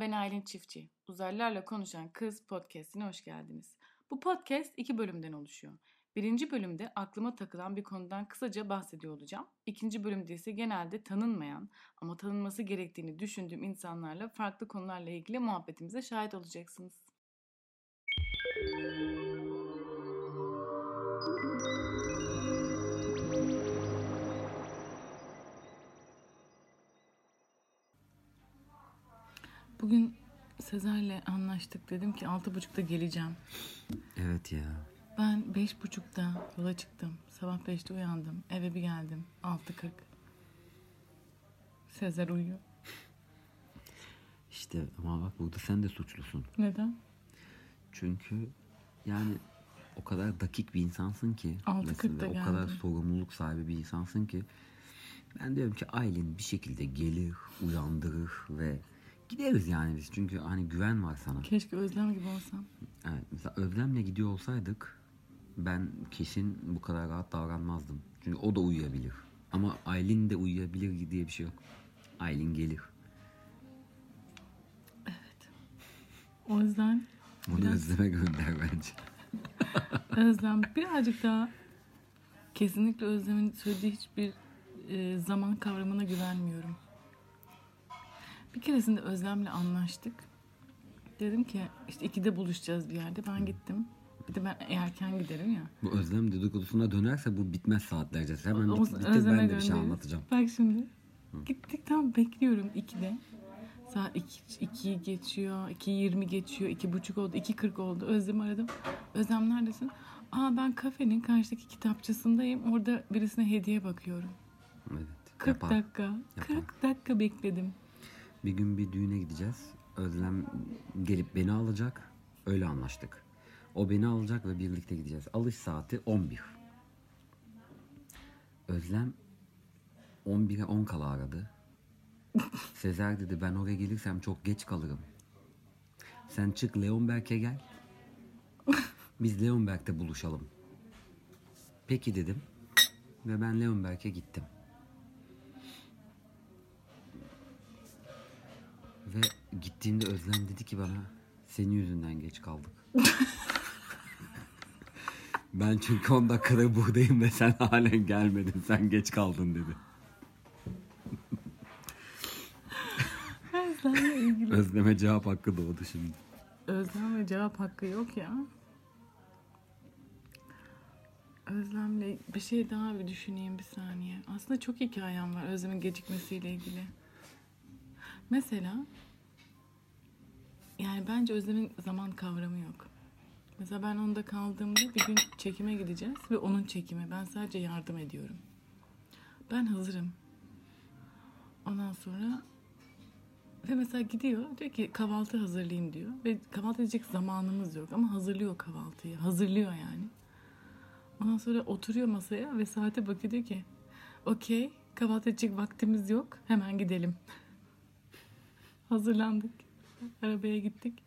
Ben Aylin Çiftçi. Uzaylılarla Konuşan Kız podcastine hoş geldiniz. Bu podcast iki bölümden oluşuyor. Birinci bölümde aklıma takılan bir konudan kısaca bahsediyor olacağım. İkinci bölümde ise genelde tanınmayan ama tanınması gerektiğini düşündüğüm insanlarla farklı konularla ilgili muhabbetimize şahit olacaksınız. Bugün Sezer'le anlaştık. Dedim ki altı buçukta geleceğim. Evet ya. Ben beş buçukta yola çıktım. Sabah beşte uyandım. Eve bir geldim. Altı kırk. Sezer uyuyor. İşte ama bak burada sen de suçlusun. Neden? Çünkü yani o kadar dakik bir insansın ki. Altı mesela kırkta O kadar geldim. sorumluluk sahibi bir insansın ki. Ben diyorum ki Aylin bir şekilde gelir, uyandırır ve gideriz yani biz. Çünkü hani güven var sana. Keşke Özlem gibi olsam. Evet, mesela Özlem'le gidiyor olsaydık ben kesin bu kadar rahat davranmazdım. Çünkü o da uyuyabilir. Ama Aylin de uyuyabilir diye bir şey yok. Aylin gelir. O yüzden Onu Biraz- Özlem'e gönder bence. Özlem birazcık daha kesinlikle Özlem'in söylediği hiçbir e, zaman kavramına güvenmiyorum. Bir keresinde Özlem'le anlaştık. Dedim ki işte ikide buluşacağız bir yerde. Ben gittim. Bir de ben erken giderim ya. Bu özlem dedikodusuna dönerse bu bitmez saatlerce. Hemen O- bit, bitir Özlem'e ben de bir şey anlatacağım. Bak şimdi. Gittik tam bekliyorum 2'de. Saat 2, 2'yi geçiyor, 2.20 geçiyor, 2.30 oldu, 2.40 oldu. Özlem'i aradım. Özlem neredesin? Aa ben kafenin karşıdaki kitapçısındayım. Orada birisine hediye bakıyorum. Evet. 40 yapar. dakika. Yapar. 40 dakika bekledim. Bir gün bir düğüne gideceğiz. Özlem gelip beni alacak. Öyle anlaştık. O beni alacak ve birlikte gideceğiz. Alış saati 11. Özlem 11'e 10 kala aradı. Sezer dedi ben oraya gelirsem çok geç kalırım. Sen çık Leonberg'e gel. Biz Leonberg'de buluşalım. Peki dedim. Ve ben Leonberg'e gittim. Gittiğimde Özlem dedi ki bana senin yüzünden geç kaldık. ben çünkü 10 dakikadır buradayım ve sen halen gelmedin. Sen geç kaldın dedi. Özlem'le ilgili. Özlem'e cevap hakkı doğdu şimdi. Özlem ve cevap hakkı yok ya. Özlem'le bir şey daha bir düşüneyim bir saniye. Aslında çok hikayem var Özlem'in gecikmesiyle ilgili. Mesela yani bence Özlem'in zaman kavramı yok. Mesela ben onda kaldığımda bir gün çekime gideceğiz ve onun çekimi. Ben sadece yardım ediyorum. Ben hazırım. Ondan sonra ve mesela gidiyor diyor ki kahvaltı hazırlayayım diyor. Ve kahvaltı edecek zamanımız yok ama hazırlıyor kahvaltıyı. Hazırlıyor yani. Ondan sonra oturuyor masaya ve saate bakıyor diyor ki okey kahvaltı edecek vaktimiz yok hemen gidelim. Hazırlandık. Arabaya gittik.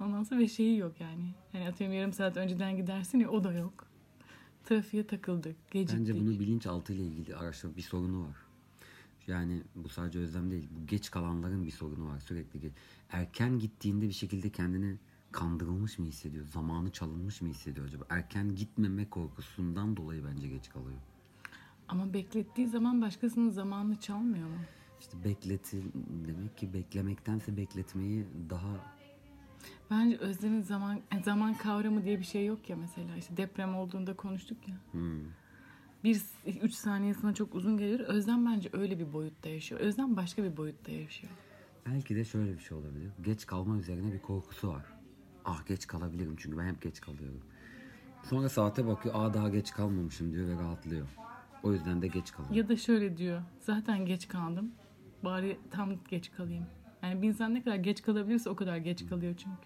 Ondan sonra ve şeyi yok yani. Yani atıyorum yarım saat önceden gidersin ya o da yok. Trafiğe takıldık. Geciktik. Bence bunu bilinçaltı ile ilgili araştırma bir sorunu var. Yani bu sadece özlem değil. Bu geç kalanların bir sorunu var. Sürekli geç. Erken gittiğinde bir şekilde kendini kandırılmış mı hissediyor? Zamanı çalınmış mı hissediyor acaba? Erken gitmeme korkusundan dolayı bence geç kalıyor. Ama beklettiği zaman başkasının zamanını çalmıyor mu? İşte bekleti demek ki beklemektense bekletmeyi daha Bence Özlem'in zaman zaman kavramı diye bir şey yok ya mesela. İşte deprem olduğunda konuştuk ya. hmm, Bir üç saniye sana çok uzun gelir. Özlem bence öyle bir boyutta yaşıyor. Özlem başka bir boyutta yaşıyor. Belki de şöyle bir şey olabilir. Geç kalma üzerine bir korkusu var. Ah geç kalabilirim çünkü ben hep geç kalıyorum. Sonra saate bakıyor. Aa daha geç kalmamışım diyor ve rahatlıyor. O yüzden de geç kalıyor. Ya da şöyle diyor. Zaten geç kaldım. Bari tam geç kalayım. Yani bir insan ne kadar geç kalabilirse o kadar geç kalıyor çünkü.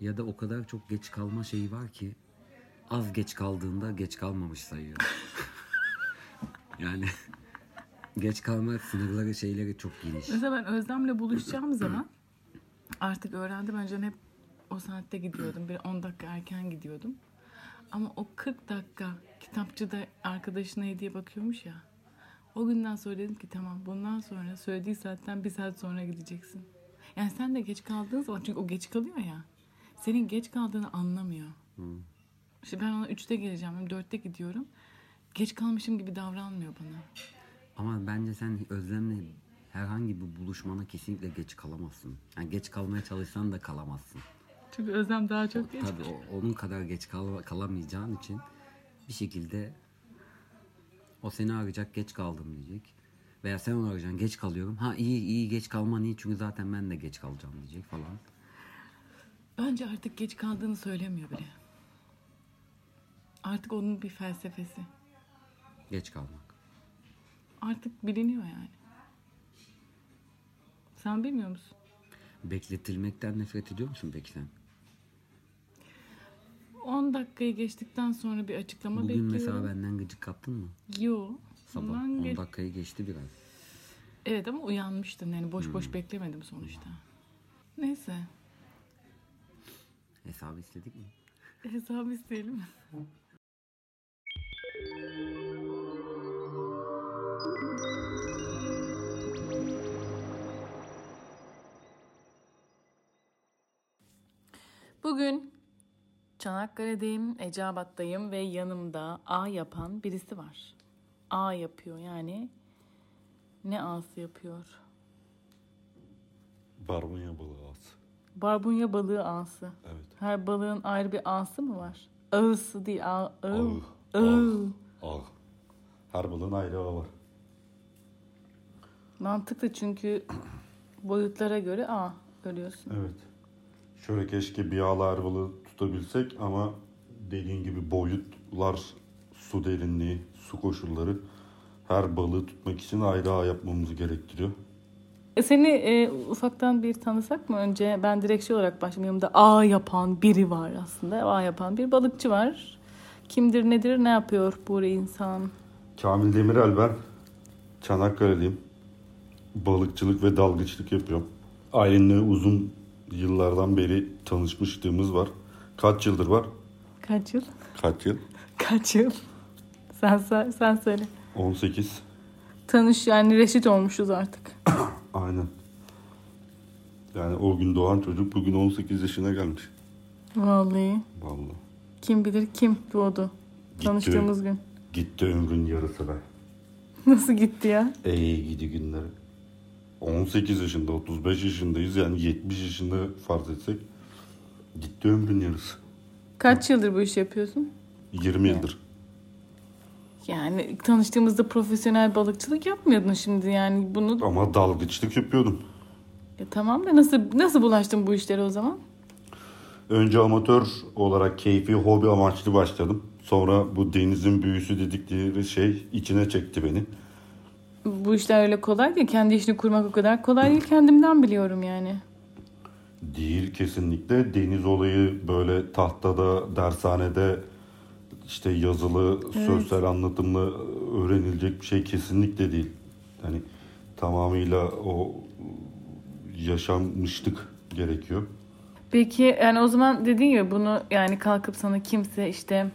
Ya da o kadar çok geç kalma şeyi var ki az geç kaldığında geç kalmamış sayıyor. yani geç kalma sınırları şeyleri çok geniş. Mesela ben Özlem'le buluşacağım zaman artık öğrendim. Önceden hep o saatte gidiyordum. Bir 10 dakika erken gidiyordum. Ama o 40 dakika kitapçıda arkadaşına hediye bakıyormuş ya. O günden sonra dedim ki tamam bundan sonra söylediği saatten bir saat sonra gideceksin. Yani sen de geç kaldığın zaman çünkü o geç kalıyor ya. Senin geç kaldığını anlamıyor. İşte ben ona 3'te geleceğim. 4'te gidiyorum. Geç kalmışım gibi davranmıyor bana. Ama bence sen Özlem'le herhangi bir buluşmana kesinlikle geç kalamazsın. Yani geç kalmaya çalışsan da kalamazsın. Çünkü Özlem daha çok geç. Tabii o- onun kadar geç kal- kalamayacağın için bir şekilde o seni arayacak geç kaldım diyecek. Veya sen onu arayacaksın geç kalıyorum. Ha iyi iyi geç kalman iyi çünkü zaten ben de geç kalacağım diyecek falan. Bence artık geç kaldığını söylemiyor bile. Artık onun bir felsefesi. Geç kalmak. Artık biliniyor yani. Sen bilmiyor musun? Bekletilmekten nefret ediyor musun peki sen? 10 dakikayı geçtikten sonra bir açıklama Bugün bekliyorum. mesela benden gıcık kaptın mı? Yo. Sabah ondan 10 geç- dakikayı geçti biraz. Evet ama uyanmıştın yani boş Hmm. boş beklemedim sonuçta. Neyse. Hesabı istedik mi? Hesabı isteyelim. Bugün Çanakkale'deyim, Eceabat'tayım ve yanımda A yapan birisi var. A yapıyor yani. Ne A'sı yapıyor? Barbunya balığı ağası. Barbunya balığı A'sı. Evet. Her balığın ayrı bir A'sı mı var? Ağısı değil, ağ, ağ. Ağ. Ağ. Her balığın ayrı ağı var. Mantıklı çünkü boyutlara göre A görüyorsun. Evet. Şöyle keşke bir ağla her balığı tutabilsek ama dediğin gibi boyutlar, su derinliği, su koşulları her balığı tutmak için ayrı ağ yapmamızı gerektiriyor. E seni e, ufaktan bir tanısak mı? Önce ben direkt şey olarak başlayayım. Yanımda A yapan biri var aslında. A yapan bir balıkçı var. Kimdir nedir ne yapıyor bu insan? Kamil Demirel ben. Çanakkale'liyim. Balıkçılık ve dalgıçlık yapıyorum. Aylin'le uzun yıllardan beri tanışmışlığımız var. Kaç yıldır var? Kaç yıl? Kaç yıl? Kaç yıl? Sen, sen, söyle. 18. Tanış yani reşit olmuşuz artık. Aynen. Yani o gün doğan çocuk bugün 18 yaşına gelmiş. Vallahi. Vallahi. Kim bilir kim doğdu. Gitti. Tanıştığımız gün. Gitti ömrün yarısı be. Nasıl gitti ya? Ey gidi günleri. 18 yaşında, 35 yaşındayız. Yani 70 yaşında farz etsek. Gitti ömrün yarısı. Kaç yıldır bu işi yapıyorsun? 20 yıldır. Yani tanıştığımızda profesyonel balıkçılık yapmıyordun şimdi yani bunu Ama dalgıçlık yapıyordum. Ya tamam da nasıl nasıl bulaştın bu işlere o zaman? Önce amatör olarak keyfi, hobi amaçlı başladım. Sonra bu denizin büyüsü dedikleri şey içine çekti beni. Bu işler öyle kolay değil. Kendi işini kurmak o kadar kolay değil. Kendimden biliyorum yani. Değil kesinlikle. Deniz olayı böyle tahtada, dershanede işte yazılı, sözsel anlatımlı öğrenilecek bir şey kesinlikle değil. Hani tamamıyla o yaşanmışlık gerekiyor. Peki yani o zaman dediğin gibi bunu yani kalkıp sana kimse işte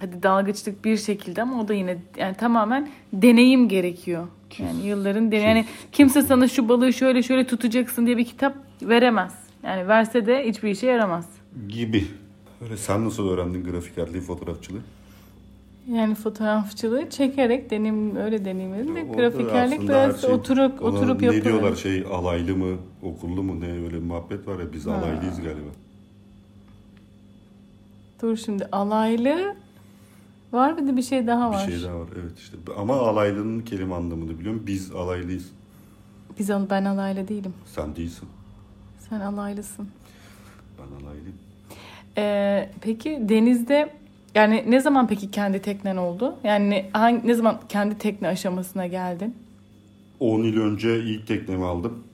hadi dalgıçlık bir şekilde ama o da yine yani tamamen deneyim gerekiyor. Yani yılların deneyim. Yani kimse sana şu balığı şöyle şöyle tutacaksın diye bir kitap veremez. Yani verse de hiçbir işe yaramaz. Gibi. Öyle sen nasıl öğrendin grafikerliği, fotoğrafçılığı? Yani fotoğrafçılığı çekerek deneyim öyle deneyimledim de grafikerlik biraz şey- oturup oturup Ne yapılır. diyorlar şey alaylı mı, okullu mu ne öyle muhabbet var ya biz alaylıyız galiba. Dur şimdi alaylı var bir de bir şey daha var. Bir şey daha var evet işte. Ama alaylının kelime anlamını biliyorum. Biz alaylıyız. Biz ben alaylı değilim. Sen değilsin. Sen alaylısın. Ben alaylıyım. Ee, peki denizde yani ne zaman peki kendi teknen oldu? Yani hangi, ne zaman kendi tekne aşamasına geldin? 10 yıl önce ilk teknemi aldım.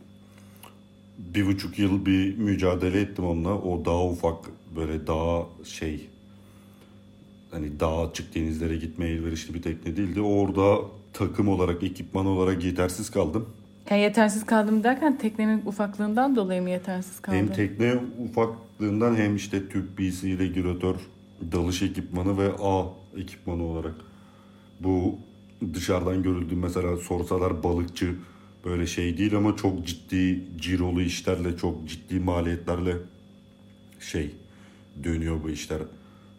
Bir buçuk yıl bir mücadele ettim onunla. O daha ufak böyle daha şey hani daha açık denizlere gitmeye elverişli bir tekne değildi. Orada takım olarak, ekipman olarak yetersiz kaldım. Yani yetersiz kaldım derken teknenin ufaklığından dolayı mı yetersiz kaldın? Hem tekne ufaklığından hem işte Türk BC, regülatör, dalış ekipmanı ve A ekipmanı olarak. Bu dışarıdan görüldüğü mesela sorsalar balıkçı böyle şey değil ama çok ciddi cirolu işlerle çok ciddi maliyetlerle şey dönüyor bu işler.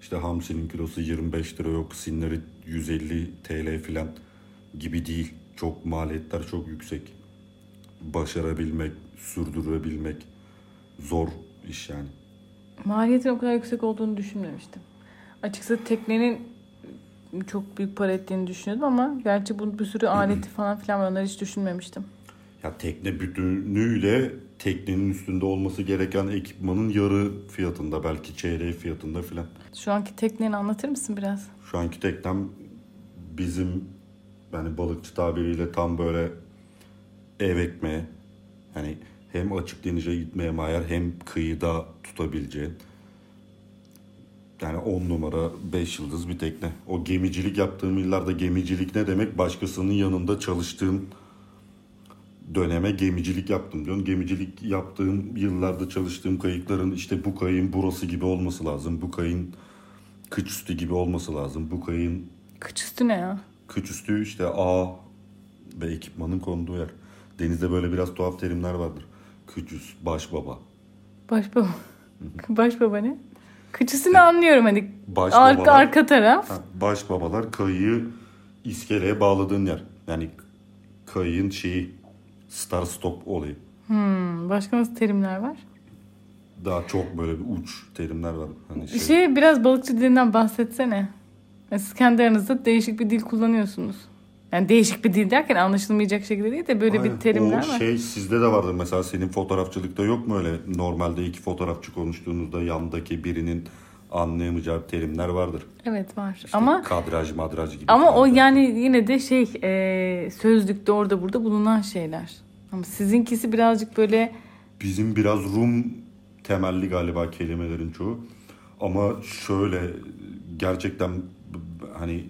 İşte hamsinin kilosu 25 lira yok sinleri 150 TL filan gibi değil. Çok maliyetler çok yüksek. Başarabilmek, sürdürebilmek zor iş yani. Maliyetin o kadar yüksek olduğunu düşünmemiştim. Açıkçası teknenin çok büyük para ettiğini düşünüyordum ama gerçi bu bir sürü aleti falan filan var onları hiç düşünmemiştim. Ya tekne bütünüyle teknenin üstünde olması gereken ekipmanın yarı fiyatında belki çeyreği fiyatında filan. Şu anki tekneni anlatır mısın biraz? Şu anki teknem bizim yani balıkçı tabiriyle tam böyle ev ekmeği. Hani hem açık denize gitmeye mayar hem kıyıda tutabileceğin. Yani 10 numara 5 yıldız bir tekne. O gemicilik yaptığım yıllarda gemicilik ne demek? Başkasının yanında çalıştığın döneme gemicilik yaptım diyorsun. Gemicilik yaptığım yıllarda çalıştığım kayıkların işte bu kayığın burası gibi olması lazım. Bu kayığın kıç üstü gibi olması lazım. Bu kayığın Kıç üstü ne ya? kıç üstü işte A ve ekipmanın konduğu yer. Denizde böyle biraz tuhaf terimler vardır. Kıç üst, baş baba. Başbaba. Başbaba ne? Kıç üstünü anlıyorum hani. Baş arka, arka taraf. Ha, baş babalar kayığı iskeleye bağladığın yer. Yani kayığın şeyi star stop olayı. Hmm, başka nasıl terimler var? Daha çok böyle bir uç terimler var. Hani şey, Şey biraz balıkçı dilinden bahsetsene. Siz kendi aranızda değişik bir dil kullanıyorsunuz. Yani değişik bir dil derken anlaşılmayacak şekilde değil de böyle Aynen. bir terimler o var. şey sizde de vardır mesela senin fotoğrafçılıkta yok mu öyle normalde iki fotoğrafçı konuştuğunuzda yandaki birinin anlayamayacağı terimler vardır. Evet var. İşte ama kadraj madraj gibi. ama o yani yine de şey e, sözlükte orada burada bulunan şeyler. Ama sizinkisi birazcık böyle Bizim biraz Rum temelli galiba kelimelerin çoğu. Ama şöyle gerçekten hani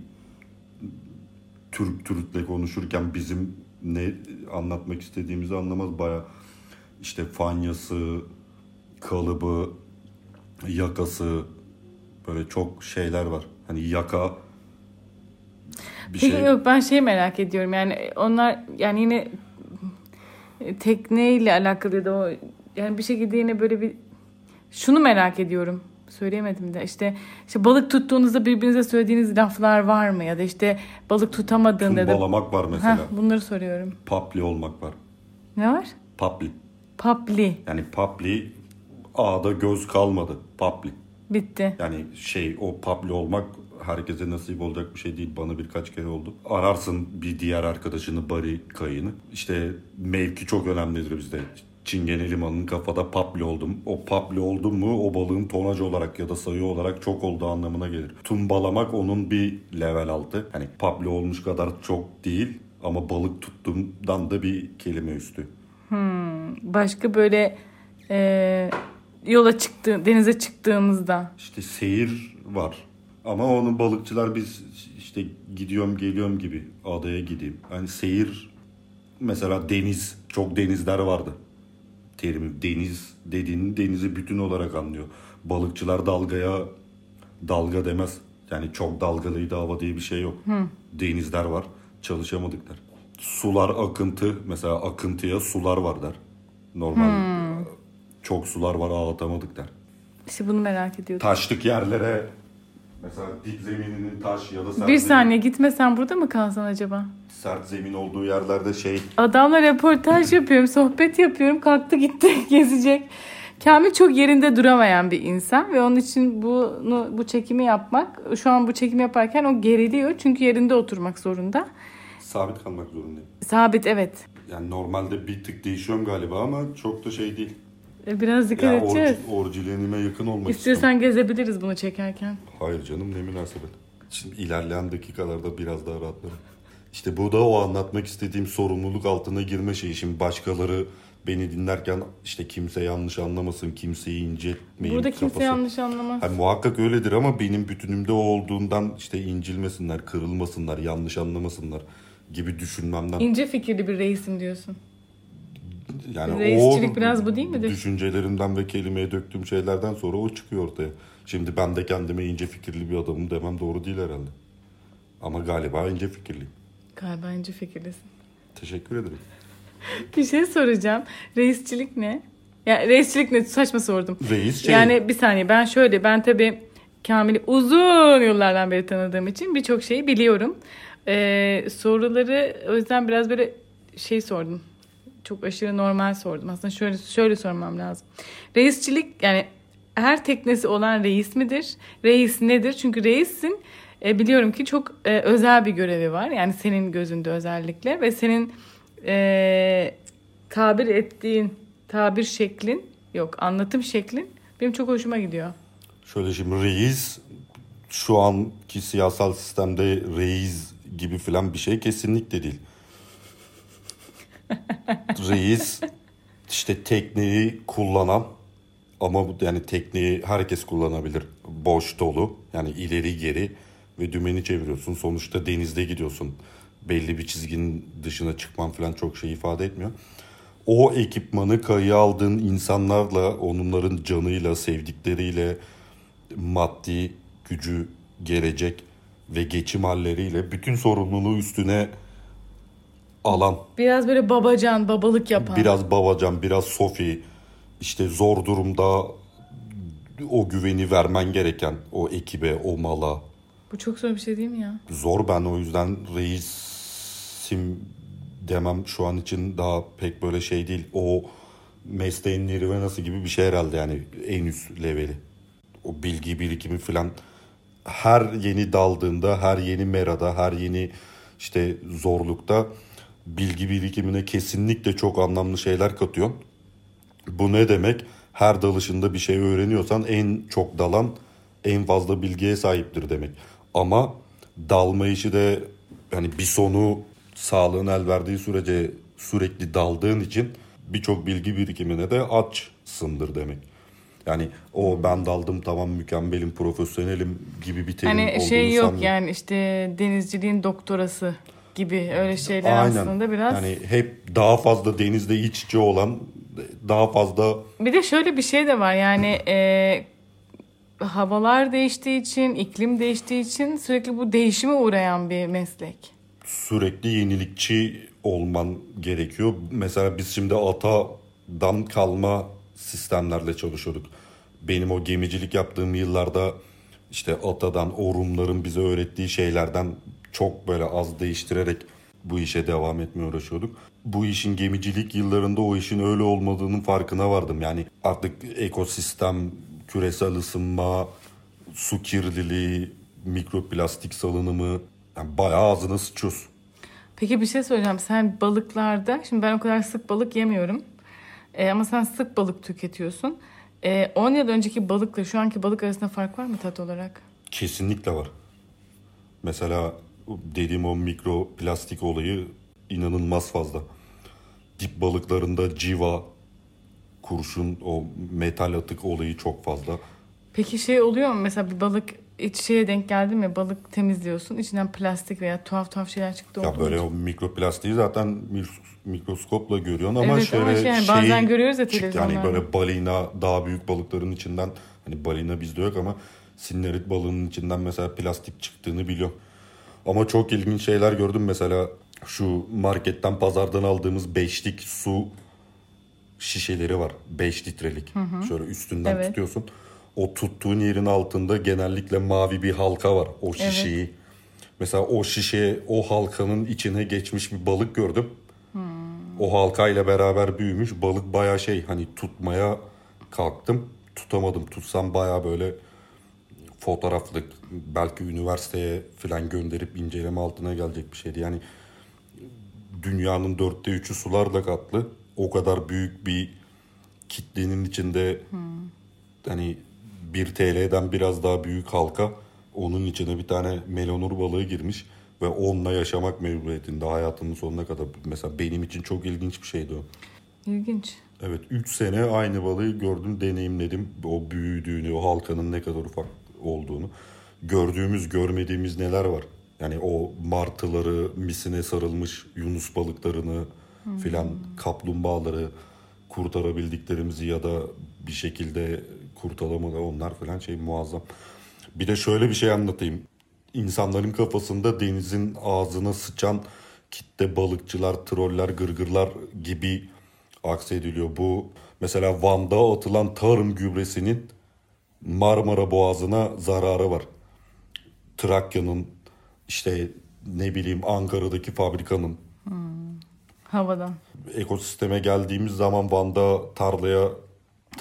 Türk Türk'le konuşurken bizim ne anlatmak istediğimizi anlamaz. Baya işte fanyası, kalıbı, yakası böyle çok şeyler var. Hani yaka bir Peki şey. yok ben şey merak ediyorum. Yani onlar yani yine tekneyle alakalı da o yani bir şekilde yine böyle bir şunu merak ediyorum söyleyemedim de işte işte balık tuttuğunuzda birbirinize söylediğiniz laflar var mı ya da işte balık tutamadığında ya da tumbalamak var mesela. Heh, bunları soruyorum. Papli olmak var. Ne var? Papli. Papli Yani papli A'da göz kalmadı. Papli. bitti. Yani şey o papli olmak herkese nasip olacak bir şey değil. Bana birkaç kere oldu. Ararsın bir diğer arkadaşını Bari Kayı'nı. İşte mevki çok önemlidir bizde. Çingene limanının kafada papli oldum. O papli oldum mu o balığın tonaj olarak ya da sayı olarak çok olduğu anlamına gelir. Tumbalamak onun bir level altı. Hani papli olmuş kadar çok değil ama balık tuttuğumdan da bir kelime üstü. Başka böyle e, yola çıktı denize çıktığınızda İşte seyir var. Ama onu balıkçılar biz işte gidiyorum geliyorum gibi adaya gideyim. Hani seyir mesela deniz çok denizler vardı. Terimi deniz dediğin denizi bütün olarak anlıyor. Balıkçılar dalgaya dalga demez. Yani çok dalgalıydı hava diye bir şey yok. Denizler var. Çalışamadık der. Sular akıntı mesela akıntıya sular var der. Normal çok sular var ağ atamadık der işte bunu merak ediyordum. taşlık yerlere mesela dik zemininin taş ya da sert, Bir zemin- saniye gitmesen burada mı kalsan acaba? sert zemin olduğu yerlerde şey Adamla röportaj yapıyorum, sohbet yapıyorum. Kalktı gitti gezecek. Kamil çok yerinde duramayan bir insan ve onun için bunu bu çekimi yapmak, şu an bu çekimi yaparken o geriliyor çünkü yerinde oturmak zorunda. sabit kalmak zorundayım. Sabit evet. Yani normalde bir tık değişiyorum galiba ama çok da şey değil. E, Biraz dikkat Ya edeceğiz. orji, orijinalime yakın olmak. İstiyorsan gezebiliriz bunu çekerken. Hayır canım ne münasebet. Şimdi ilerleyen dakikalarda biraz daha rahatlarım. İşte bu da o anlatmak istediğim sorumluluk altına girme şeyi. Şimdi başkaları beni dinlerken işte kimse yanlış anlamasın, kimseyi incitmeyin. Burada kimse kafası. yanlış anlamaz. Ha, muhakkak öyledir ama benim bütünümde o olduğundan işte incilmesinler, kırılmasınlar, yanlış anlamasınlar gibi düşünmemden. İnce fikirli bir reisim diyorsun. Yani reisçilik biraz bu değil midir? Düşüncelerimden ve kelimeye döktüğüm şeylerden sonra o çıkıyor ortaya. Şimdi ben de kendime ince fikirli bir adamım demem doğru değil herhalde. Ama galiba ince fikirliyim. Galiba ince fikirlisin. Teşekkür ederim. bir şey soracağım. Reisçilik ne? Ya reisçilik ne? Saçma sordum. Reis şey, Yani bir saniye ben şöyle ben tabii Kamil'i uzun yıllardan beri tanıdığım için birçok şeyi biliyorum. Ee, soruları o yüzden biraz böyle şey sordum. Çok aşırı normal sordum. Aslında şöyle şöyle sormam lazım. Reisçilik yani her teknesi olan reis midir? Reis nedir? Çünkü reissin e, biliyorum ki çok e, özel bir görevi var. Yani senin gözünde özellikle ve senin e, tabir ettiğin tabir şeklin yok anlatım şeklin benim çok hoşuma gidiyor. Şöyle şimdi reis şu anki siyasal sistemde reis gibi filan bir şey kesinlikle değil. reis işte tekneyi kullanan ama yani tekneyi herkes kullanabilir. Boş dolu yani ileri geri ve dümeni çeviriyorsun. Sonuçta denizde gidiyorsun. Belli bir çizginin dışına çıkman falan çok şey ifade etmiyor. O ekipmanı kayı aldığın insanlarla, onların canıyla, sevdikleriyle, maddi gücü, gelecek ve geçim halleriyle bütün sorumluluğu üstüne alan Biraz böyle babacan, babalık yapan. biraz babacan, biraz sofi, işte zor durumda o güveni vermen gereken o ekibe, o mala. Bu çok zor bir şey değil mi ya? Zor ben o yüzden reisim demem şu an için daha pek böyle şey değil. O mesleğin nirvanası gibi bir şey herhalde yani en üst leveli. O bilgi birikimi falan her yeni daldığında, her yeni merada, her yeni işte zorlukta bilgi birikimine kesinlikle çok anlamlı şeyler katıyor. Bu ne demek? Her dalışında bir şey öğreniyorsan en çok dalan en fazla bilgiye sahiptir demek. Ama dalma işi de yani bir sonu sağlığın el verdiği sürece sürekli daldığın için birçok bilgi birikimine de açsındır demek. Yani o ben daldım tamam mükemmelim profesyonelim gibi bir terim Hani şey yok sanmıyorum. yani işte denizciliğin doktorası gibi öyle şeyler Aynen. aslında biraz. Yani hep daha fazla denizde iç içe olan daha fazla Bir de şöyle bir şey de var yani e, havalar değiştiği için, iklim değiştiği için sürekli bu değişime uğrayan bir meslek. sürekli yenilikçi olman gerekiyor. Mesela biz şimdi atadan kalma sistemlerle çalışıyorduk. Benim o gemicilik yaptığım yıllarda işte atadan, o Rumların bize öğrettiği şeylerden çok böyle az değiştirerek bu işe devam etmeye uğraşıyorduk. Bu işin gemicilik yıllarında o işin öyle olmadığının farkına vardım. Yani artık ekosistem, küresel ısınma, su kirliliği, mikroplastik salınımı yani bayağı ağzına sıçıyorsun. Peki bir şey söyleyeceğim. Sen balıklarda, şimdi ben o kadar sık balık yemiyorum. E, ama sen sık balık tüketiyorsun. E, 10 yıl önceki balıkla şu anki balık arasında fark var mı tat olarak? Kesinlikle var. Mesela dediğim o mikroplastik olayı inanılmaz fazla. Dip balıklarında civa, kurşun, o metal atık olayı çok fazla. Peki şey oluyor mu? Mesela bir balık iç şeye denk geldi mi? Balık temizliyorsun. içinden plastik veya tuhaf tuhaf şeyler çıktı. Ya böyle o mikroplastiği zaten mikroskopla görüyorsun ama Evet, şöyle ama şey yani şey bazen görüyoruz ya çıktı. Yani böyle balina daha büyük balıkların içinden hani balina bizde yok ama sinnerit balığının içinden mesela plastik çıktığını biliyorum. Ama çok ilginç şeyler gördüm mesela şu marketten pazardan aldığımız beşlik su şişeleri var. 5 litrelik. Şöyle üstünden Evet. tutuyorsun. O tuttuğun yerin altında genellikle mavi bir halka var. O şişeyi. Mesela o şişe, o halkanın içine geçmiş bir balık gördüm. O halkayla beraber büyümüş. Balık baya şey hani tutmaya kalktım. Tutamadım. Tutsam baya böyle fotoğraflık belki üniversiteye falan gönderip inceleme altına gelecek bir şeydi. Yani dünyanın dörtte üçü sularla kaplı. O kadar büyük bir kitlenin içinde hani 1 TL'den biraz daha büyük halka onun içine bir tane melonur balığı girmiş ve onunla yaşamak mecburiyetinde hayatının sonuna kadar. Mesela benim için çok ilginç bir şeydi o. İlginç. Evet 3 sene aynı balığı gördüm, deneyimledim. O büyüdüğünü, o halkanın ne kadar ufak olduğunu. Gördüğümüz, görmediğimiz neler var. Yani o martıları, misine sarılmış yunus balıklarını filan, kaplumbağaları kurtarabildiklerimizi ya da bir şekilde kurtaramadı onlar filan şey muazzam. Bir de şöyle bir şey anlatayım. İnsanların kafasında denizin ağzına sıçan kitle balıkçılar, troller, gırgırlar gibi aksediliyor. Bu mesela Van'da atılan tarım gübresinin Marmara Boğazı'na zararı var. Trakya'nın işte ne bileyim Ankara'daki fabrikanın Havadan. ekosisteme geldiğimiz zaman Van'da tarlaya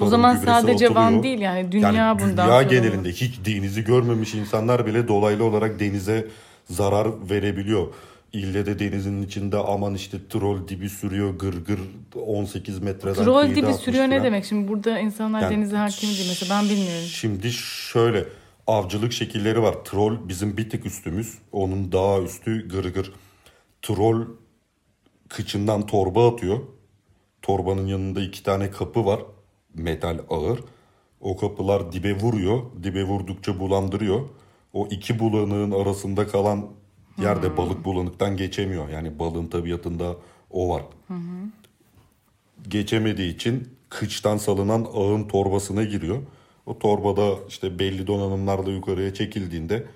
O zaman sadece Van değil yani dünya yani bundan dünya genelinde hiç denizi görmemiş insanlar bile dolaylı olarak denize zarar verebiliyor. İlle de denizin içinde aman işte troll dibi sürüyor gırgır 18 metreden Troll dibi sürüyor ne falan. demek? Şimdi burada insanlar Yani denize hakim değil mesela ben bilmiyorum. Şimdi şöyle avcılık şekilleri var. Troll bizim bir tık üstümüz. Onun daha üstü gırgır. Troll kıçından torba atıyor. Torbanın yanında iki tane kapı var. Metal ağır. O kapılar dibe vuruyor. Dibe vurdukça bulandırıyor. O iki bulanığın arasında kalan yerde balık bulanıktan geçemiyor. Yani balığın tabiatında o var. Geçemediği için kıçtan salınan ağın torbasına giriyor. O torbada işte belli donanımlarla yukarıya çekildiğinde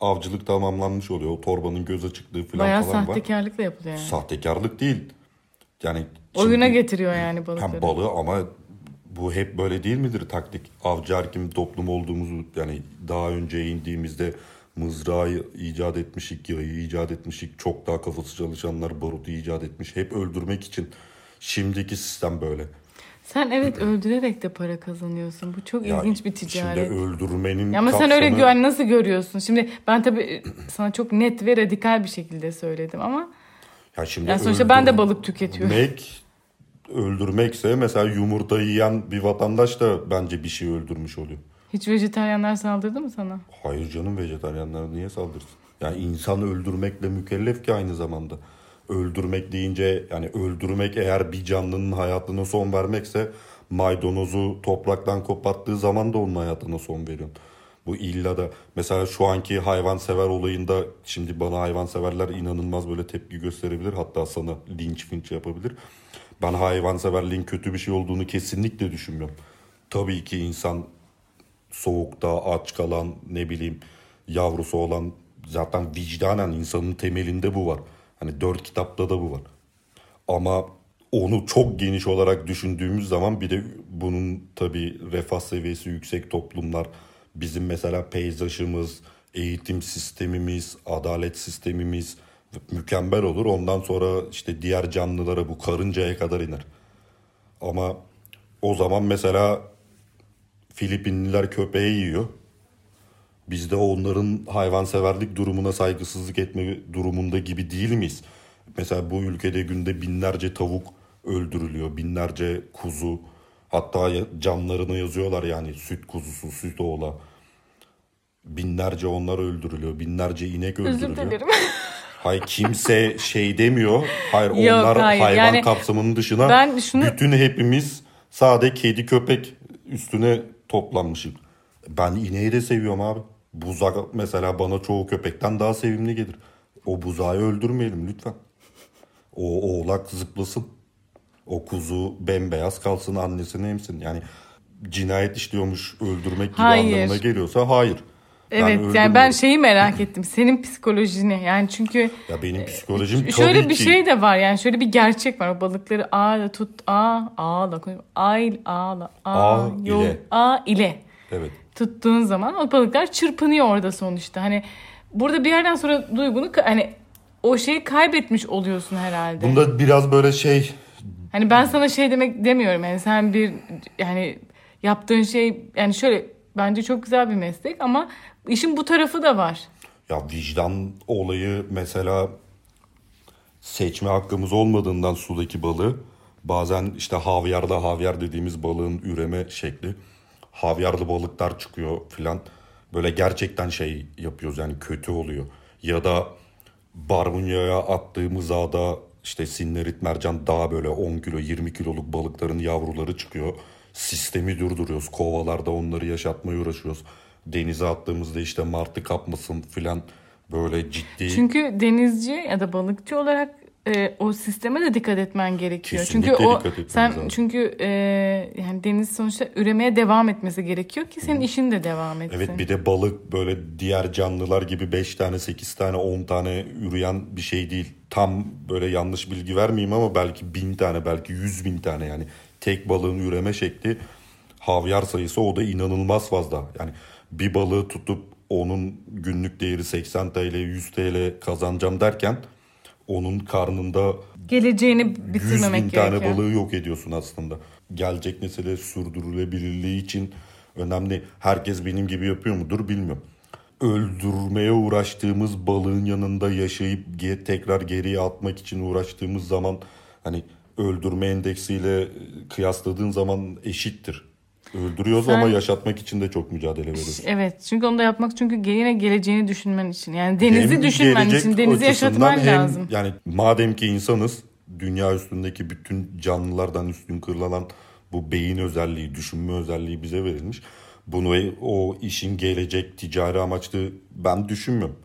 avcılık tamamlanmış oluyor. O torbanın göze çıktığı falan Bayağı falan var. sahtekarlıkla yapılıyor yani. Sahtekarlık değil. Yani Oyuna getiriyor yani balıkları. hem balığı ama bu hep böyle değil midir taktik? Avcı erkim toplum olduğumuzu yani daha önce indiğimizde mızrağı icat etmişik, yayı icat etmişik. Çok daha kafası çalışanlar barutu icat etmiş. Hep öldürmek için. Şimdiki sistem böyle. Sen evet öldürerek de para kazanıyorsun. Bu çok Ya ilginç bir ticaret. Şimdi öldürmenin Ya ama sen öyle kapsamı- güven nasıl görüyorsun? Şimdi ben tabii sana çok net ve radikal bir şekilde söyledim ama Ya şimdi yani sonuçta ben de balık tüketiyorum. öldürmekse mesela yumurta yiyen bir vatandaş da bence bir şey öldürmüş oluyor. Hiç vejetaryenler saldırdı mı sana? Hayır canım vejetaryenler niye saldırsın? Yani insan öldürmekle mükellef ki aynı zamanda. Öldürmek deyince yani öldürmek eğer bir canlının hayatına son vermekse maydanozu topraktan koparttığı zaman da onun hayatına son veriyorsun. Bu illa da mesela şu anki hayvansever olayında şimdi bana hayvanseverler inanılmaz böyle tepki gösterebilir. Hatta sana linç finç yapabilir. Ben hayvanseverliğin kötü bir şey olduğunu kesinlikle düşünmüyorum. Tabii ki insan soğukta aç kalan ne bileyim yavrusu olan zaten vicdanen insanın temelinde bu var. Hani dört kitapta da bu var. Ama onu çok geniş olarak düşündüğümüz zaman bir de bunun tabii refah seviyesi yüksek toplumlar bizim mesela peyzajımız, eğitim sistemimiz, adalet sistemimiz mükemmel olur. Ondan sonra işte diğer canlılara bu karıncaya kadar iner. Ama o zaman mesela Filipinliler köpeği yiyor. Biz de onların hayvanseverlik durumuna saygısızlık etme durumunda gibi değil miyiz? Mesela bu ülkede günde binlerce tavuk öldürülüyor, binlerce kuzu. Hatta camlarına yazıyorlar yani süt kuzusu, süt oğla. Binlerce onlar öldürülüyor, binlerce inek Özür öldürülüyor. dilerim. Hayır kimse şey demiyor. Hayır Yok, onlar hayır. hayvan Yani kapsamının dışına ben şunu- bütün hepimiz sade kedi köpek üstüne toplanmışız. Ben ineği de seviyorum abi. Buzak mesela bana çoğu köpekten daha sevimli gelir. O buzağı öldürmeyelim lütfen. O oğlak zıplasın. O kuzu bembeyaz kalsın annesini emsin. Yani cinayet işliyormuş öldürmek gibi Hayır. anlamına geliyorsa hayır. Ben Evet yani ben öldürmüyorum. şeyi merak ettim. Senin psikolojini yani çünkü Ya benim psikolojim tabii şöyle bir ki... şey de var yani şöyle bir gerçek var. O balıkları ağla tut a ağla koy ay ağla a yol ile. a ile Evet. tuttuğun zaman o balıklar çırpınıyor orada sonuçta. Hani burada bir yerden sonra duygunu hani o şeyi kaybetmiş oluyorsun herhalde. Bunda biraz böyle şey Hani ben sana şey demek demiyorum yani sen bir yani yaptığın şey yani şöyle bence çok güzel bir meslek ama işin bu tarafı da var. ya vicdan olayı mesela seçme hakkımız olmadığından sudaki balığı bazen işte havyarda havyar dediğimiz balığın üreme şekli havyarlı balıklar çıkıyor filan böyle gerçekten şey yapıyoruz yani kötü oluyor ya da barbunyaya attığımız ağda işte sinnerit mercan daha böyle 10 kilo 20 kiloluk balıkların yavruları çıkıyor. Sistemi durduruyoruz. Kovalarda onları yaşatmaya uğraşıyoruz. Denize attığımızda işte martı kapmasın filan böyle ciddi. Çünkü denizci ya da balıkçı olarak e, o sisteme de dikkat etmen gerekiyor. Kesinlikle çünkü o sen lazım. çünkü e, yani deniz sonuçta üremeye devam etmesi gerekiyor ki senin işin de devam etsin. Evet bir de balık böyle diğer canlılar gibi 5 tane 8 tane 10 tane üreyen bir şey değil. Tam böyle yanlış bilgi vermeyeyim ama belki 1000 tane belki 100 bin tane yani tek balığın üreme şekli havyar sayısı o da inanılmaz fazla. Yani bir balığı tutup onun günlük değeri 80 TL 100 TL kazanacağım derken onun karnında Geleceğini 100 bin bitirmemek tane gerekiyor. balığı yok ediyorsun aslında. Gelecek nesile sürdürülebilirliği için önemli. Herkes benim gibi yapıyor mudur bilmiyorum. Öldürmeye uğraştığımız balığın yanında yaşayıp tekrar geriye atmak için uğraştığımız zaman hani öldürme endeksiyle kıyasladığın zaman eşittir. Öldürüyoruz Sen- ama yaşatmak için de çok mücadele veriyoruz. Evet çünkü onu da yapmak çünkü yine geleceğini düşünmen için. Yani denizi Hem düşünmen için denizi yaşatman hem lazım. Yani madem ki insanız dünya üstündeki bütün canlılardan üstün kırılan bu beyin özelliği, düşünme özelliği bize verilmiş. Bunu o işin gelecek ticari amaçlı ben düşünmüyorum.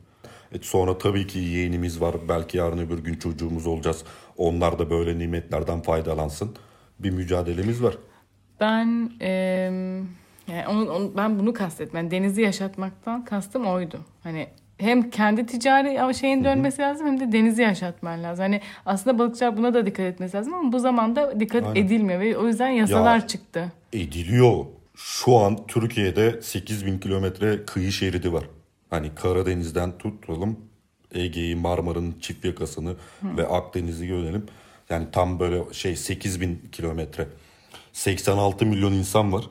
E sonra tabii ki yeğenimiz var. Belki yarın öbür gün çocuğumuz olacağız. Onlar da böyle nimetlerden faydalansın. Bir mücadelemiz var. Ben em, yani onu, onu- ben bunu kastetmem. Denizi yaşatmaktan kastım oydu. Hani hem kendi ticari şeyin dönmesi lazım hem de denizi yaşatman lazım. Hani aslında balıkçılar buna da dikkat etmesi lazım ama bu zamanda dikkat Aynen. edilmiyor ve o yüzden yasalar Ya- çıktı. ediliyor. Şu an Türkiye'de 8000 kilometre kıyı şeridi var. Hani Karadeniz'den tutalım Ege'yi, Marmara'nın çift yakasını ve Akdeniz'i görelim. Yani tam böyle şey 8000 kilometre. 86 milyon insan var.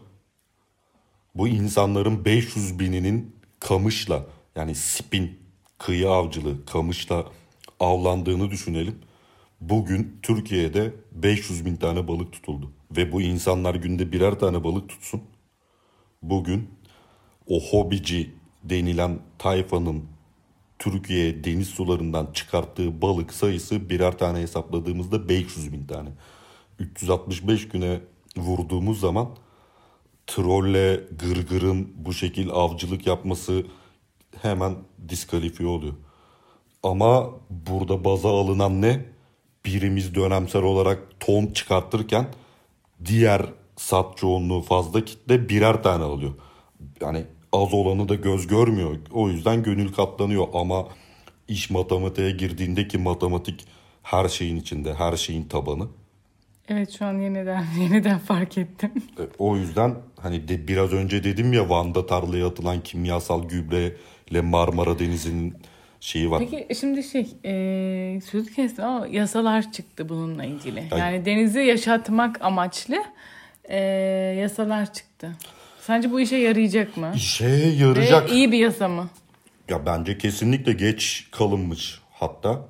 Bu insanların 500 bininin kamışla yani spin kıyı avcılığı kamışla avlandığını düşünelim. Bugün Türkiye'de 500 bin tane balık tutuldu. Ve bu insanlar günde birer tane balık tutsun. Bugün o hobici denilen tayfanın Türkiye deniz sularından çıkarttığı balık sayısı birer tane hesapladığımızda 500 bin tane. 365 güne vurduğumuz zaman trolle gırgırın bu şekil avcılık yapması hemen diskalifiye oluyor. Ama burada baza alınan ne? Birimiz dönemsel olarak ton çıkartırken diğer sat çoğunluğu fazla kitle birer tane alıyor. Yani az olanı da göz görmüyor. O yüzden gönül katlanıyor ama iş matematiğe girdiğinde ki matematik her şeyin içinde, her şeyin tabanı. Evet şu an yeniden yeniden fark ettim. E, O yüzden hani de biraz önce dedim ya Van'da tarlaya atılan kimyasal gübreyle Marmara Denizi'nin şeyi var. Peki şimdi şey e, sözü kestim ama yasalar çıktı bununla ilgili. Ay. Yani denizi yaşatmak amaçlı e, yasalar çıktı. Sence bu işe yarayacak mı? İşe yarayacak. Ve iyi bir yasa mı? Ya bence kesinlikle geç kalınmış hatta.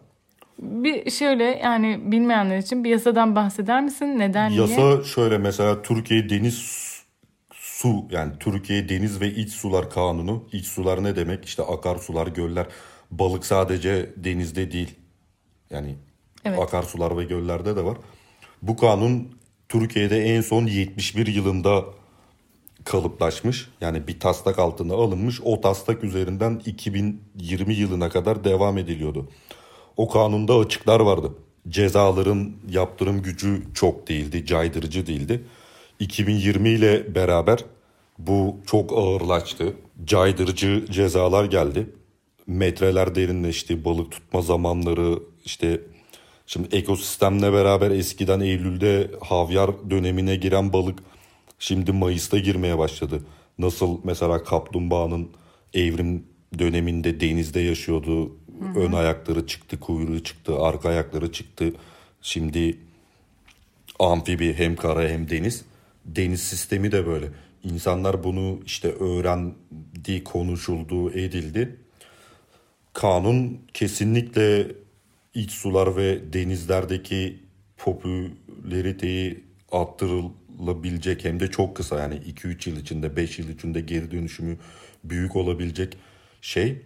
Bir şöyle yani bilmeyenler için bir yasadan bahseder misin? Neden niye? Yasa şöyle mesela Türkiye Deniz Su yani Türkiye Deniz ve İç Sular Kanunu. İç sular ne demek? İşte akarsular, göller. Balık sadece denizde değil. Yani Evet. akarsular ve göllerde de var. Bu kanun Türkiye'de en son 71 yılında kalıplaşmış. Yani bir taslak altına alınmış. O taslak üzerinden 2020 yılına kadar devam ediliyordu. O kanunda açıklar vardı. Cezaların yaptırım gücü çok değildi, caydırıcı değildi. 2020 ile beraber bu çok ağırlaştı. Caydırıcı cezalar geldi. Metreler derinleşti, balık tutma zamanları işte Şimdi ekosistemle beraber eskiden Eylül'de havyar dönemine giren balık şimdi Mayıs'ta girmeye başladı. Nasıl mesela kaplumbağanın evrim döneminde denizde yaşıyordu. Ön ayakları çıktı, kuyruğu çıktı, arka ayakları çıktı. Şimdi amfibi hem kara hem deniz. Deniz sistemi de böyle. İnsanlar bunu işte öğrendi, konuşuldu, edildi. Kanun kesinlikle iç sular ve denizlerdeki popülariteyi arttırılabilecek hem de çok kısa yani 2-3 yıl içinde 5 yıl içinde geri dönüşümü büyük olabilecek şey.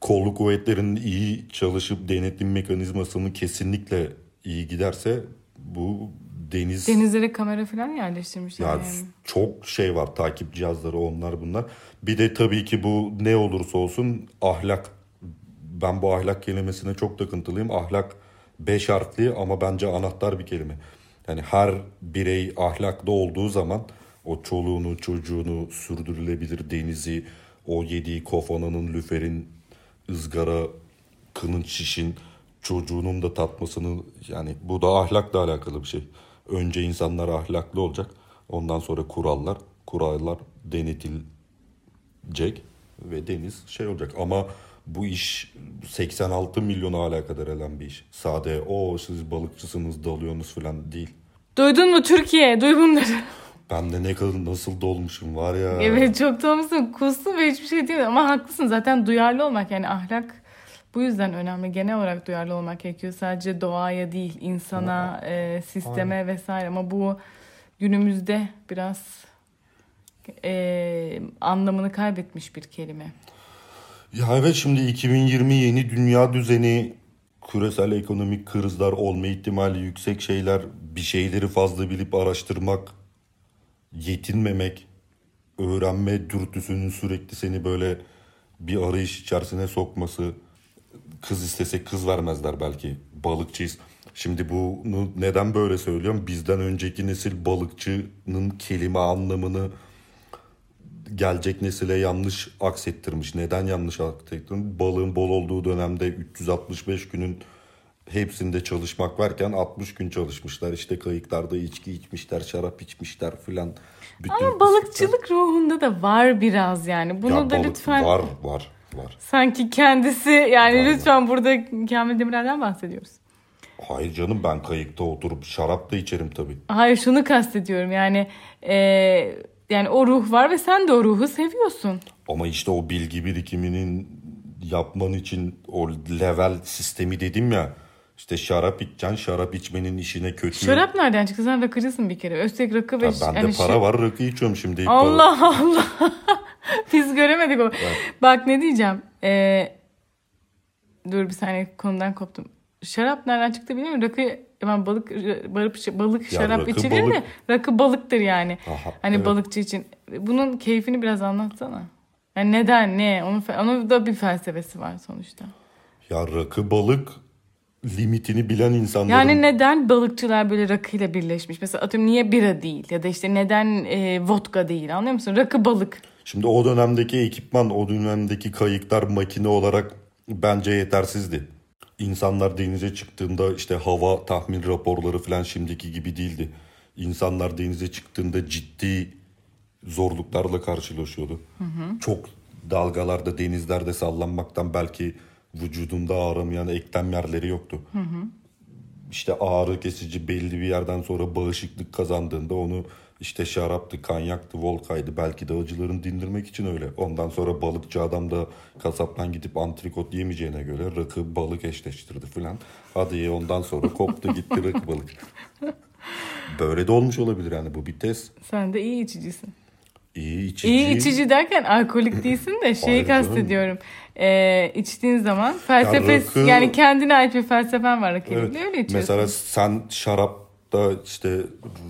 Kolluk kuvvetlerinin iyi çalışıp denetim mekanizmasını kesinlikle iyi giderse bu deniz Denizlere kamera falan yerleştirmişler ya yani. çok şey var takip cihazları onlar bunlar. Bir de tabii ki bu ne olursa olsun ahlak. Ben bu ahlak kelimesine çok takıntılıyım. Ahlak Beş harfli ama bence anahtar bir kelime. Yani her birey ahlaklı olduğu zaman o çoluğunu, çocuğunu, sürdürülebilir denizi, o yediği kofananın, lüferin, ızgara, kınınç şişin, çocuğunun da tatmasını yani bu da ahlakla alakalı bir şey. Önce insanlar ahlaklı olacak. Ondan sonra kurallar, kurallar denetilecek ve deniz şey olacak. Ama bu iş 86 milyona alakadar eden bir iş. Sade o siz balıkçısınız dalıyorsunuz falan değil. Duydun mu Türkiye? Duy bunları. Ben de ne kadar nasıl dolmuşum var ya. Evet çok dolmuşsun. Kustum ve hiçbir şey değil. Ama haklısın zaten duyarlı olmak yani ahlak bu yüzden önemli. Genel olarak duyarlı olmak gerekiyor. Sadece doğaya değil, insana, e, sisteme vesaire. Ama bu günümüzde biraz e, anlamını kaybetmiş bir kelime. Ya evet şimdi 2020 yeni dünya düzeni küresel ekonomik krizler olma ihtimali yüksek şeyler bir şeyleri fazla bilip araştırmak yetinmemek öğrenme dürtüsünün sürekli seni böyle bir arayış içerisine sokması kız istese kız vermezler belki balıkçıyız. Şimdi bunu neden böyle söylüyorum? Bizden önceki nesil balıkçının kelime anlamını gelecek nesile yanlış aksettirmiş. Neden yanlış aksettirmiş? Balığın bol olduğu dönemde 365 günün hepsinde çalışmak varken 60 gün çalışmışlar. İşte kayıklarda içki içmişler, şarap içmişler filan. Ama balıkçılık ruhunda da var biraz yani. Bunu Ya da balık lütfen Var var var. sanki kendisi yani lütfen burada Kamil Demirel'den bahsediyoruz. Hayır canım ben kayıkta oturup şarap da içerim tabii. Hayır şunu kastediyorum yani e, yani o ruh var ve sen de o ruhu seviyorsun. Ama işte o bilgi birikiminin yapman için o level sistemi dedim ya. İşte şarap içeceksin, şarap içmenin işine kötü. Şarap nereden çıktı? Sen rakıcısın bir kere. Üstelik rakı ve... Ya bende yani para şey- var rakı içiyorum şimdi. Allah Allah. Biz göremedik onu. Bak ne diyeceğim. Ee, dur bir saniye konudan koptum. Şarap nereden çıktı bilmiyorum. Rakı ben balık balık, balık Ya şarap içilir balık. de rakı balıktır yani. Aha, hani evet. balıkçı için. Bunun keyfini biraz anlatsana. Yani neden ne? Onun, onun da bir felsefesi var sonuçta. Ya rakı balık limitini bilen insanların. Yani neden balıkçılar böyle rakıyla birleşmiş? Mesela atıyorum niye bira değil? Ya da işte neden e, vodka değil? Anlıyor musun? Rakı balık. Şimdi o dönemdeki ekipman, o dönemdeki kayıklar makine olarak bence yetersizdi. İnsanlar denize çıktığında işte hava tahmin raporları falan şimdiki gibi değildi. İnsanlar denize çıktığında ciddi zorluklarla karşılaşıyordu. Çok dalgalarda, denizlerde sallanmaktan belki vücudunda ağramayan eklem yerleri yoktu. İşte ağrı kesici belli bir yerden sonra bağışıklık kazandığında onu işte şaraptı, kanyaktı, volkaydı belki de acılarını dindirmek için öyle. Ondan sonra balıkçı adam da kasaptan gidip antrikot yemeyeceğine göre rakı balık eşleştirdi filan. Hadi ye ondan sonra koptu gitti rakı balık. Böyle de olmuş olabilir yani bu bir test. Sen de iyi içicisin. İyi içici. İyi içici derken alkolik değilsin de şeyi kastediyorum. Ee, içtiğin zaman felsefe rakı- yani kendine ait bir felsefen var rakının. Evet. Öyle içiyorsun. Mesela sen şarapta işte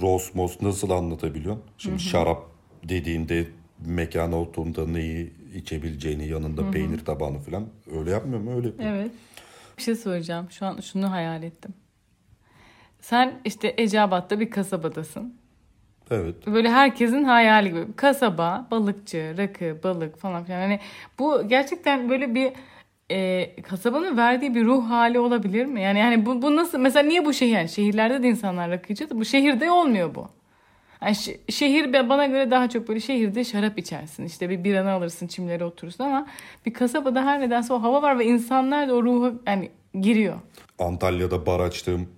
Rosmos nasıl anlatabiliyorsun? Şimdi şarap dediğinde mekana oturduğunda neyi içebileceğini yanında peynir tabağını falan öyle yapmıyor mu? Öyle yapıyor. Evet. Bir şey soracağım. Şu an şunu hayal ettim. Sen işte Eceabat'ta bir kasabadasın. Evet. Böyle herkesin hayali gibi. Kasaba, balıkçı, rakı, balık falan filan. Hani bu gerçekten böyle bir e, kasabanın verdiği bir ruh hali olabilir mi? Yani yani bu, bu nasıl mesela niye bu şehir yani şehirlerde de insanlar rakı içiyor bu şehirde olmuyor bu. Yani şe- şehir bana göre daha çok böyle şehirde şarap içersin. İşte bir biranı alırsın, çimlere oturursun ama bir kasabada her nedense o hava var ve insanlar da o ruhu yani giriyor. Antalya'da bar açtım.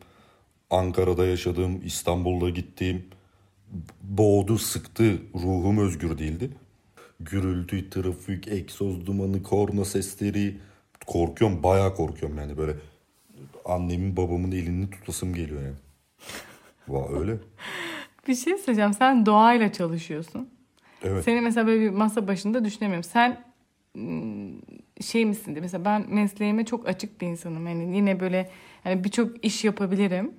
Ankara'da yaşadığım, İstanbul'da gittiğim boğdu sıktı ruhum özgür değildi. Gürültü, trafik, egzoz dumanı, korna sesleri korkuyorum bayağı korkuyorum yani böyle annemin babamın elini tutasım geliyor yani. Va öyle. Bir şey söyleyeceğim. Sen doğayla çalışıyorsun. Evet. Seni mesela böyle bir masa başında düşünemiyorum. Sen ım, şey misin diye. Mesela ben mesleğime çok açık bir insanım. Yani yine böyle hani birçok iş yapabilirim.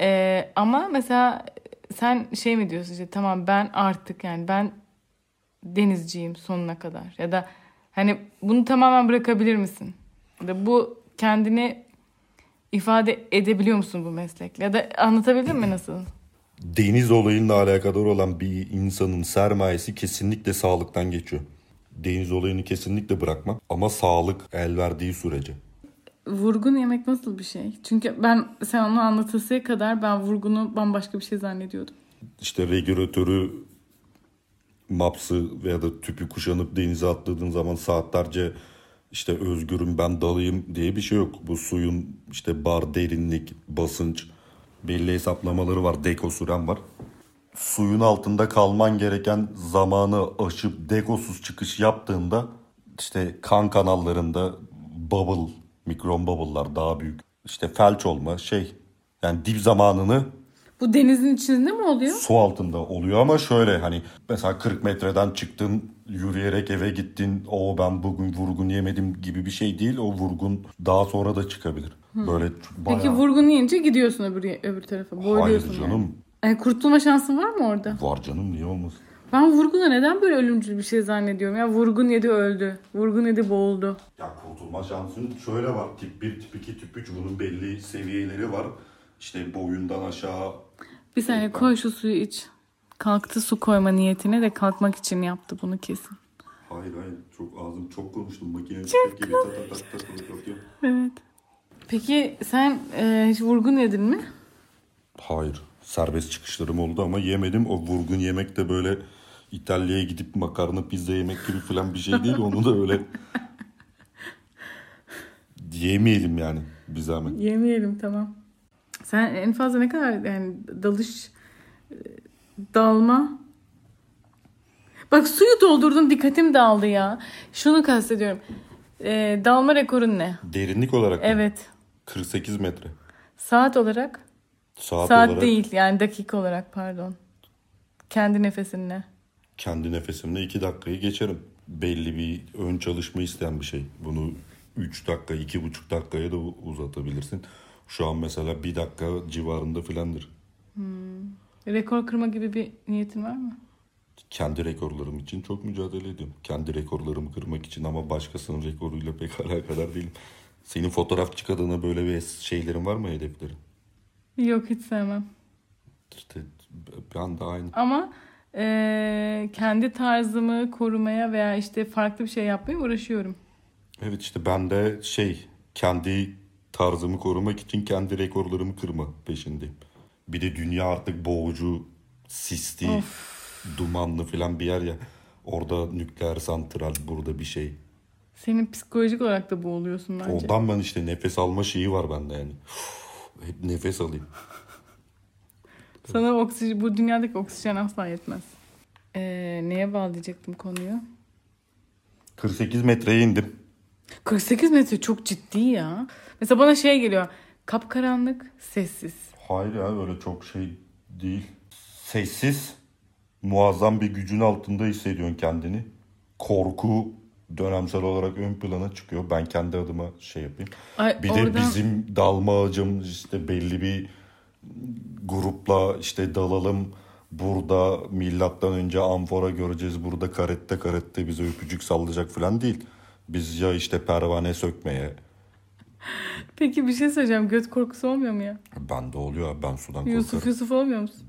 Ee, ama mesela sen şey mi diyorsun işte tamam ben artık yani ben denizciyim sonuna kadar. Ya da hani bunu tamamen bırakabilir misin? Ya da bu kendini ifade edebiliyor musun bu meslekle? Ya da anlatabildim mi nasıl? Deniz olayıyla alakadar olan bir insanın sermayesi kesinlikle sağlıktan geçiyor. Deniz olayını kesinlikle bırakmam ama sağlık el verdiği sürece. Vurgun yemek nasıl bir şey? Çünkü ben sen onu anlatasıya kadar ben vurgunu bambaşka bir şey zannediyordum. İşte regülatörü mapsı veya da tüpü kuşanıp denize atladığın zaman saatlerce işte özgürüm ben dalayım diye bir şey yok. Bu suyun işte bar derinlik, basınç belli hesaplamaları var. Deko süren var. Suyun altında kalman gereken zamanı aşıp dekosuz çıkış yaptığında işte kan kanallarında bubble, mikron bubble'lar daha büyük. İşte felç olma şey yani dip zamanını Bu denizin içinde mi oluyor? su altında oluyor ama şöyle hani mesela 40 metreden çıktın yürüyerek eve gittin o ben bugün vurgun yemedim gibi bir şey değil o vurgun daha sonra da çıkabilir. Böyle bayağı... Peki vurgun yiyince gidiyorsun öbür, öbür tarafa. Hayır canım yani. Yani kurtulma şansın var mı orada? var canım niye olmasın? Ben vurguna neden böyle ölümcül bir şey zannediyorum? Ya vurgun yedi öldü. Vurgun yedi boğuldu. Ya kurtulma şansın şöyle var tip 1 tip 2 tip 3 bunun belli seviyeleri var. İşte boyundan aşağı Bir saniye koy şu suyu iç. Kalktı su koyma niyetine de kalkmak için yaptı bunu kesin. Hayır hayır çok ağzım çok konuştum makine çok gibi tat tat tat tat tat. Evet. Peki sen e, hiç vurgun yedin mi? Hayır. Serbest çıkışlarım oldu ama yemedim. O vurgun yemek de böyle İtalya'ya gidip makarna pizza yemek gibi falan bir şey değil. Onu da öyle yemeyelim yani bir zahmet. Yemeyelim tamam. Sen en fazla ne kadar yani dalış e, dalma Bak suyu doldurdun dikkatim dağıldı ya. Şunu kastediyorum. E, dalma rekorun ne? Derinlik olarak mı? Evet. 48 metre. Saat olarak? Saat, Saat olarak değil yani dakika olarak pardon. Kendi nefesinle. kendi nefesimle 2 dakikayı geçerim. Belli bir ön çalışma isteyen bir şey. Bunu 3 dakika, 2,5 dakikaya da uzatabilirsin. Şu an mesela 1 dakika civarında filandır. Rekor kırma gibi bir niyetin var mı? kendi rekorlarım için çok mücadele ediyorum. Kendi rekorlarımı kırmak için ama başkasının rekoruyla pek alakadar değilim. Senin fotoğrafçı adına böyle bir şeylerin var mı hedeflerin? Yok hiç sevmem. İşte ben de aynı. Ama e, kendi tarzımı korumaya veya işte farklı bir şey yapmaya uğraşıyorum. Evet işte ben de şey kendi tarzımı korumak için kendi rekorlarımı kırma peşindeyim. Bir de dünya artık boğucu, sisli, dumanlı falan bir yer ya. Orada nükleer santral, burada bir şey. Senin psikolojik olarak da boğuluyorsun bence. Ondan ben işte nefes alma şeyi var bende yani. Hep nefes alayım. Sana oksijen, bu dünyadaki oksijen asla yetmez. E, neye bağlayacaktım konuyu? 48 metreye indim. 48 metre çok ciddi ya. Mesela bana şey geliyor. Kapkaranlık, sessiz. Hayır ya öyle çok şey değil. Sessiz, muazzam bir gücün altında hissediyorsun kendini. Korku dönemsel olarak ön plana çıkıyor. Ben kendi adıma şey yapayım. Ay, Bir de oradan- bizim dalma ağacım işte belli bir grupla işte dalalım. Burada milattan önce amfora göreceğiz. Burada karette karette bize öpücük sallayacak falan değil. Biz ya işte pervane sökmeye. Peki bir şey söyleyeceğim. Göt korkusu olmuyor mu ya? Ben de oluyor abi, ben sudan Yusuf korkarım. Yusuf olmuyor musun?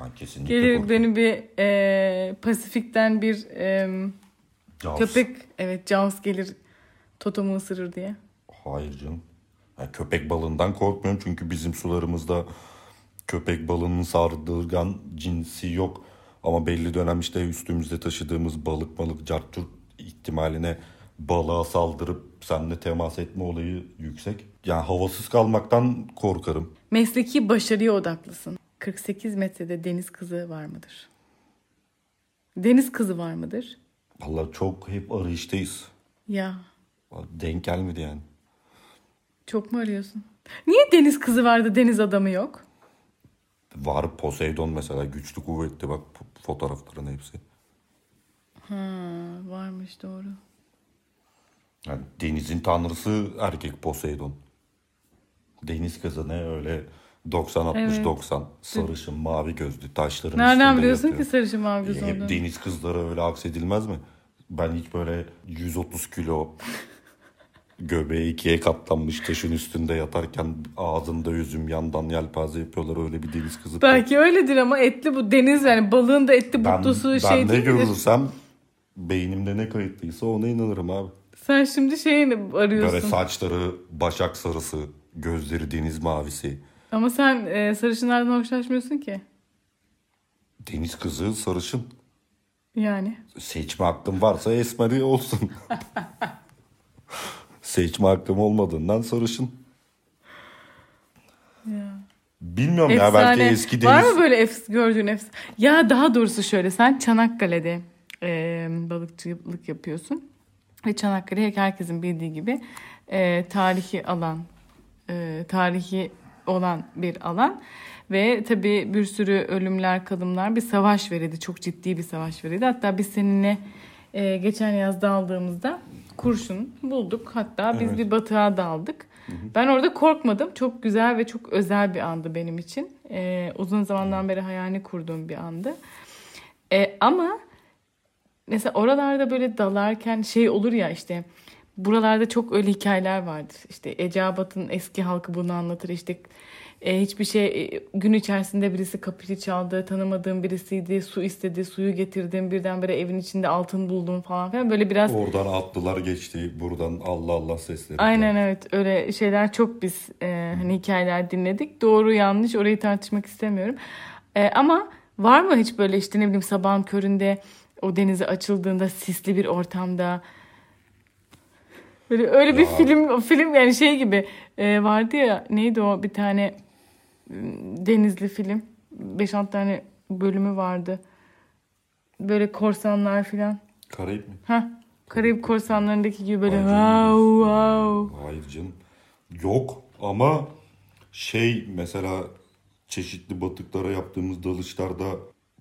Ben kesinlikle Gelir korkarım. beni bir e, Pasifik'ten bir e, Jaws. köpek evet Jaws gelir totomu ısırır diye. Hayır canım. Ya köpek balığından korkmuyorum çünkü bizim sularımızda köpek balığının sardırgan cinsi yok. Ama belli dönem işte üstümüzde taşıdığımız balık balık cartçurt ihtimaline balığa saldırıp seninle temas etme olayı yüksek. Yani havasız kalmaktan korkarım. Mesleki başarıya odaklısın. 48 metrede deniz kızı var mıdır? Deniz kızı var mıdır? Vallahi çok hep arayıştayız. Ya Denk gelmedi yani. çok mu arıyorsun? Niye deniz kızı vardı deniz adamı yok? Var Poseidon mesela güçlü kuvvetli bak fotoğrafların hepsi. Ha, varmış doğru. Yani denizin tanrısı erkek Poseidon. Deniz kızı ne öyle 90-60-90 Evet. sarışın mavi gözlü taşların Nereden biliyorsun yatıyor. ki sarışın mavi göz E, Hep deniz kızları öyle aksedilmez mi? Ben hiç böyle 130 kilo göbeği ikiye katlanmış taşın üstünde yatarken ağzında üzüm yandan yelpaze yapıyorlar öyle bir deniz kızı. Belki öyledir ama etli bu deniz yani balığın da etli ben, butlusu ben şey ne değil midir? görürsem beynimde ne kayıtlıysa ona inanırım abi. Sen şimdi şeyini arıyorsun. Böyle saçları başak sarısı, gözleri deniz mavisi. Ama sen e, sarışınlardan hoşlaşmıyorsun ki. Deniz kızı sarışın. Yani. Seçme hakkım varsa esmeri olsun. Seçme hakkım olmadığından sarışın. Ya. Bilmiyorum ya belki eski Var deniz... mı böyle efs gördüğün efs? Ya daha doğrusu şöyle sen Çanakkale'de e, balıkçılık yapıyorsun. Ve Çanakkale herkesin bildiği gibi e, tarihi alan, e, tarihi olan bir alan. Ve tabii bir sürü ölümler, kadınlar bir savaş verildi. Çok ciddi bir savaş verildi. Hatta biz seninle e, geçen yaz daldığımızda kurşun bulduk. Hatta biz Evet. bir batığa daldık. Ben orada korkmadım. Çok güzel ve çok özel bir andı benim için. E, uzun zamandan beri hayalini kurduğum bir andı. E, ama mesela oralarda böyle dalarken şey olur ya işte buralarda çok öyle hikayeler vardır. İşte Eceabat'ın eski halkı bunu anlatır. İşte e, hiçbir şey e, gün içerisinde birisi kapıyı çaldı, tanımadığım birisiydi, su istedi, suyu getirdim, birdenbire evin içinde altın buldum falan filan. Böyle biraz Oradan atlılar geçti. Buradan Allah Allah sesleri. Aynen evet öyle şeyler çok biz e, hani hikayeler dinledik. Doğru yanlış orayı tartışmak istemiyorum. E, ama var mı hiç böyle işte ne bileyim sabahın köründe o denize açıldığında sisli bir ortamda böyle öyle bir Ya. film film yani şey gibi e, vardı ya neydi o bir tane m, denizli film 5-6 tane bölümü vardı. Böyle korsanlar filan. Karayip mi? Ha Karayip korsanlarındaki gibi böyle Ay wow wow. Hayır canım. Yok ama şey mesela çeşitli batıklara yaptığımız dalışlarda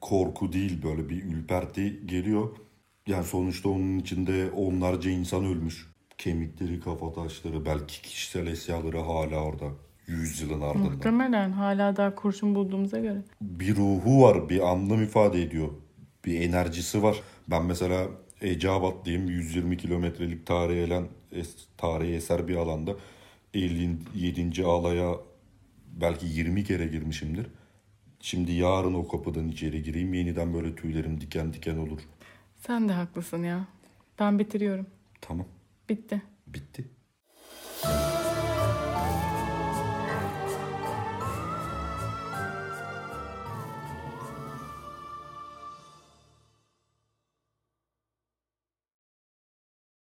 korku değil böyle bir ürperti geliyor. Yani sonuçta onun içinde onlarca insan ölmüş. Kemikleri, kafa taşları, belki kişisel eşyaları hala orada. Yüzyılın ardından. Muhtemelen hala daha kurşun bulduğumuza göre. bir ruhu var, bir anlam ifade ediyor. Bir enerjisi var. Ben mesela Eceabat diyeyim 120 kilometrelik tarihi, elen, es- tarihi eser bir alanda 57. alaya belki 20 kere girmişimdir. Şimdi yarın o kapıdan içeri gireyim yeniden böyle tüylerim diken diken olur. Sen de haklısın ya. Ben bitiriyorum. Tamam. Bitti. Bitti.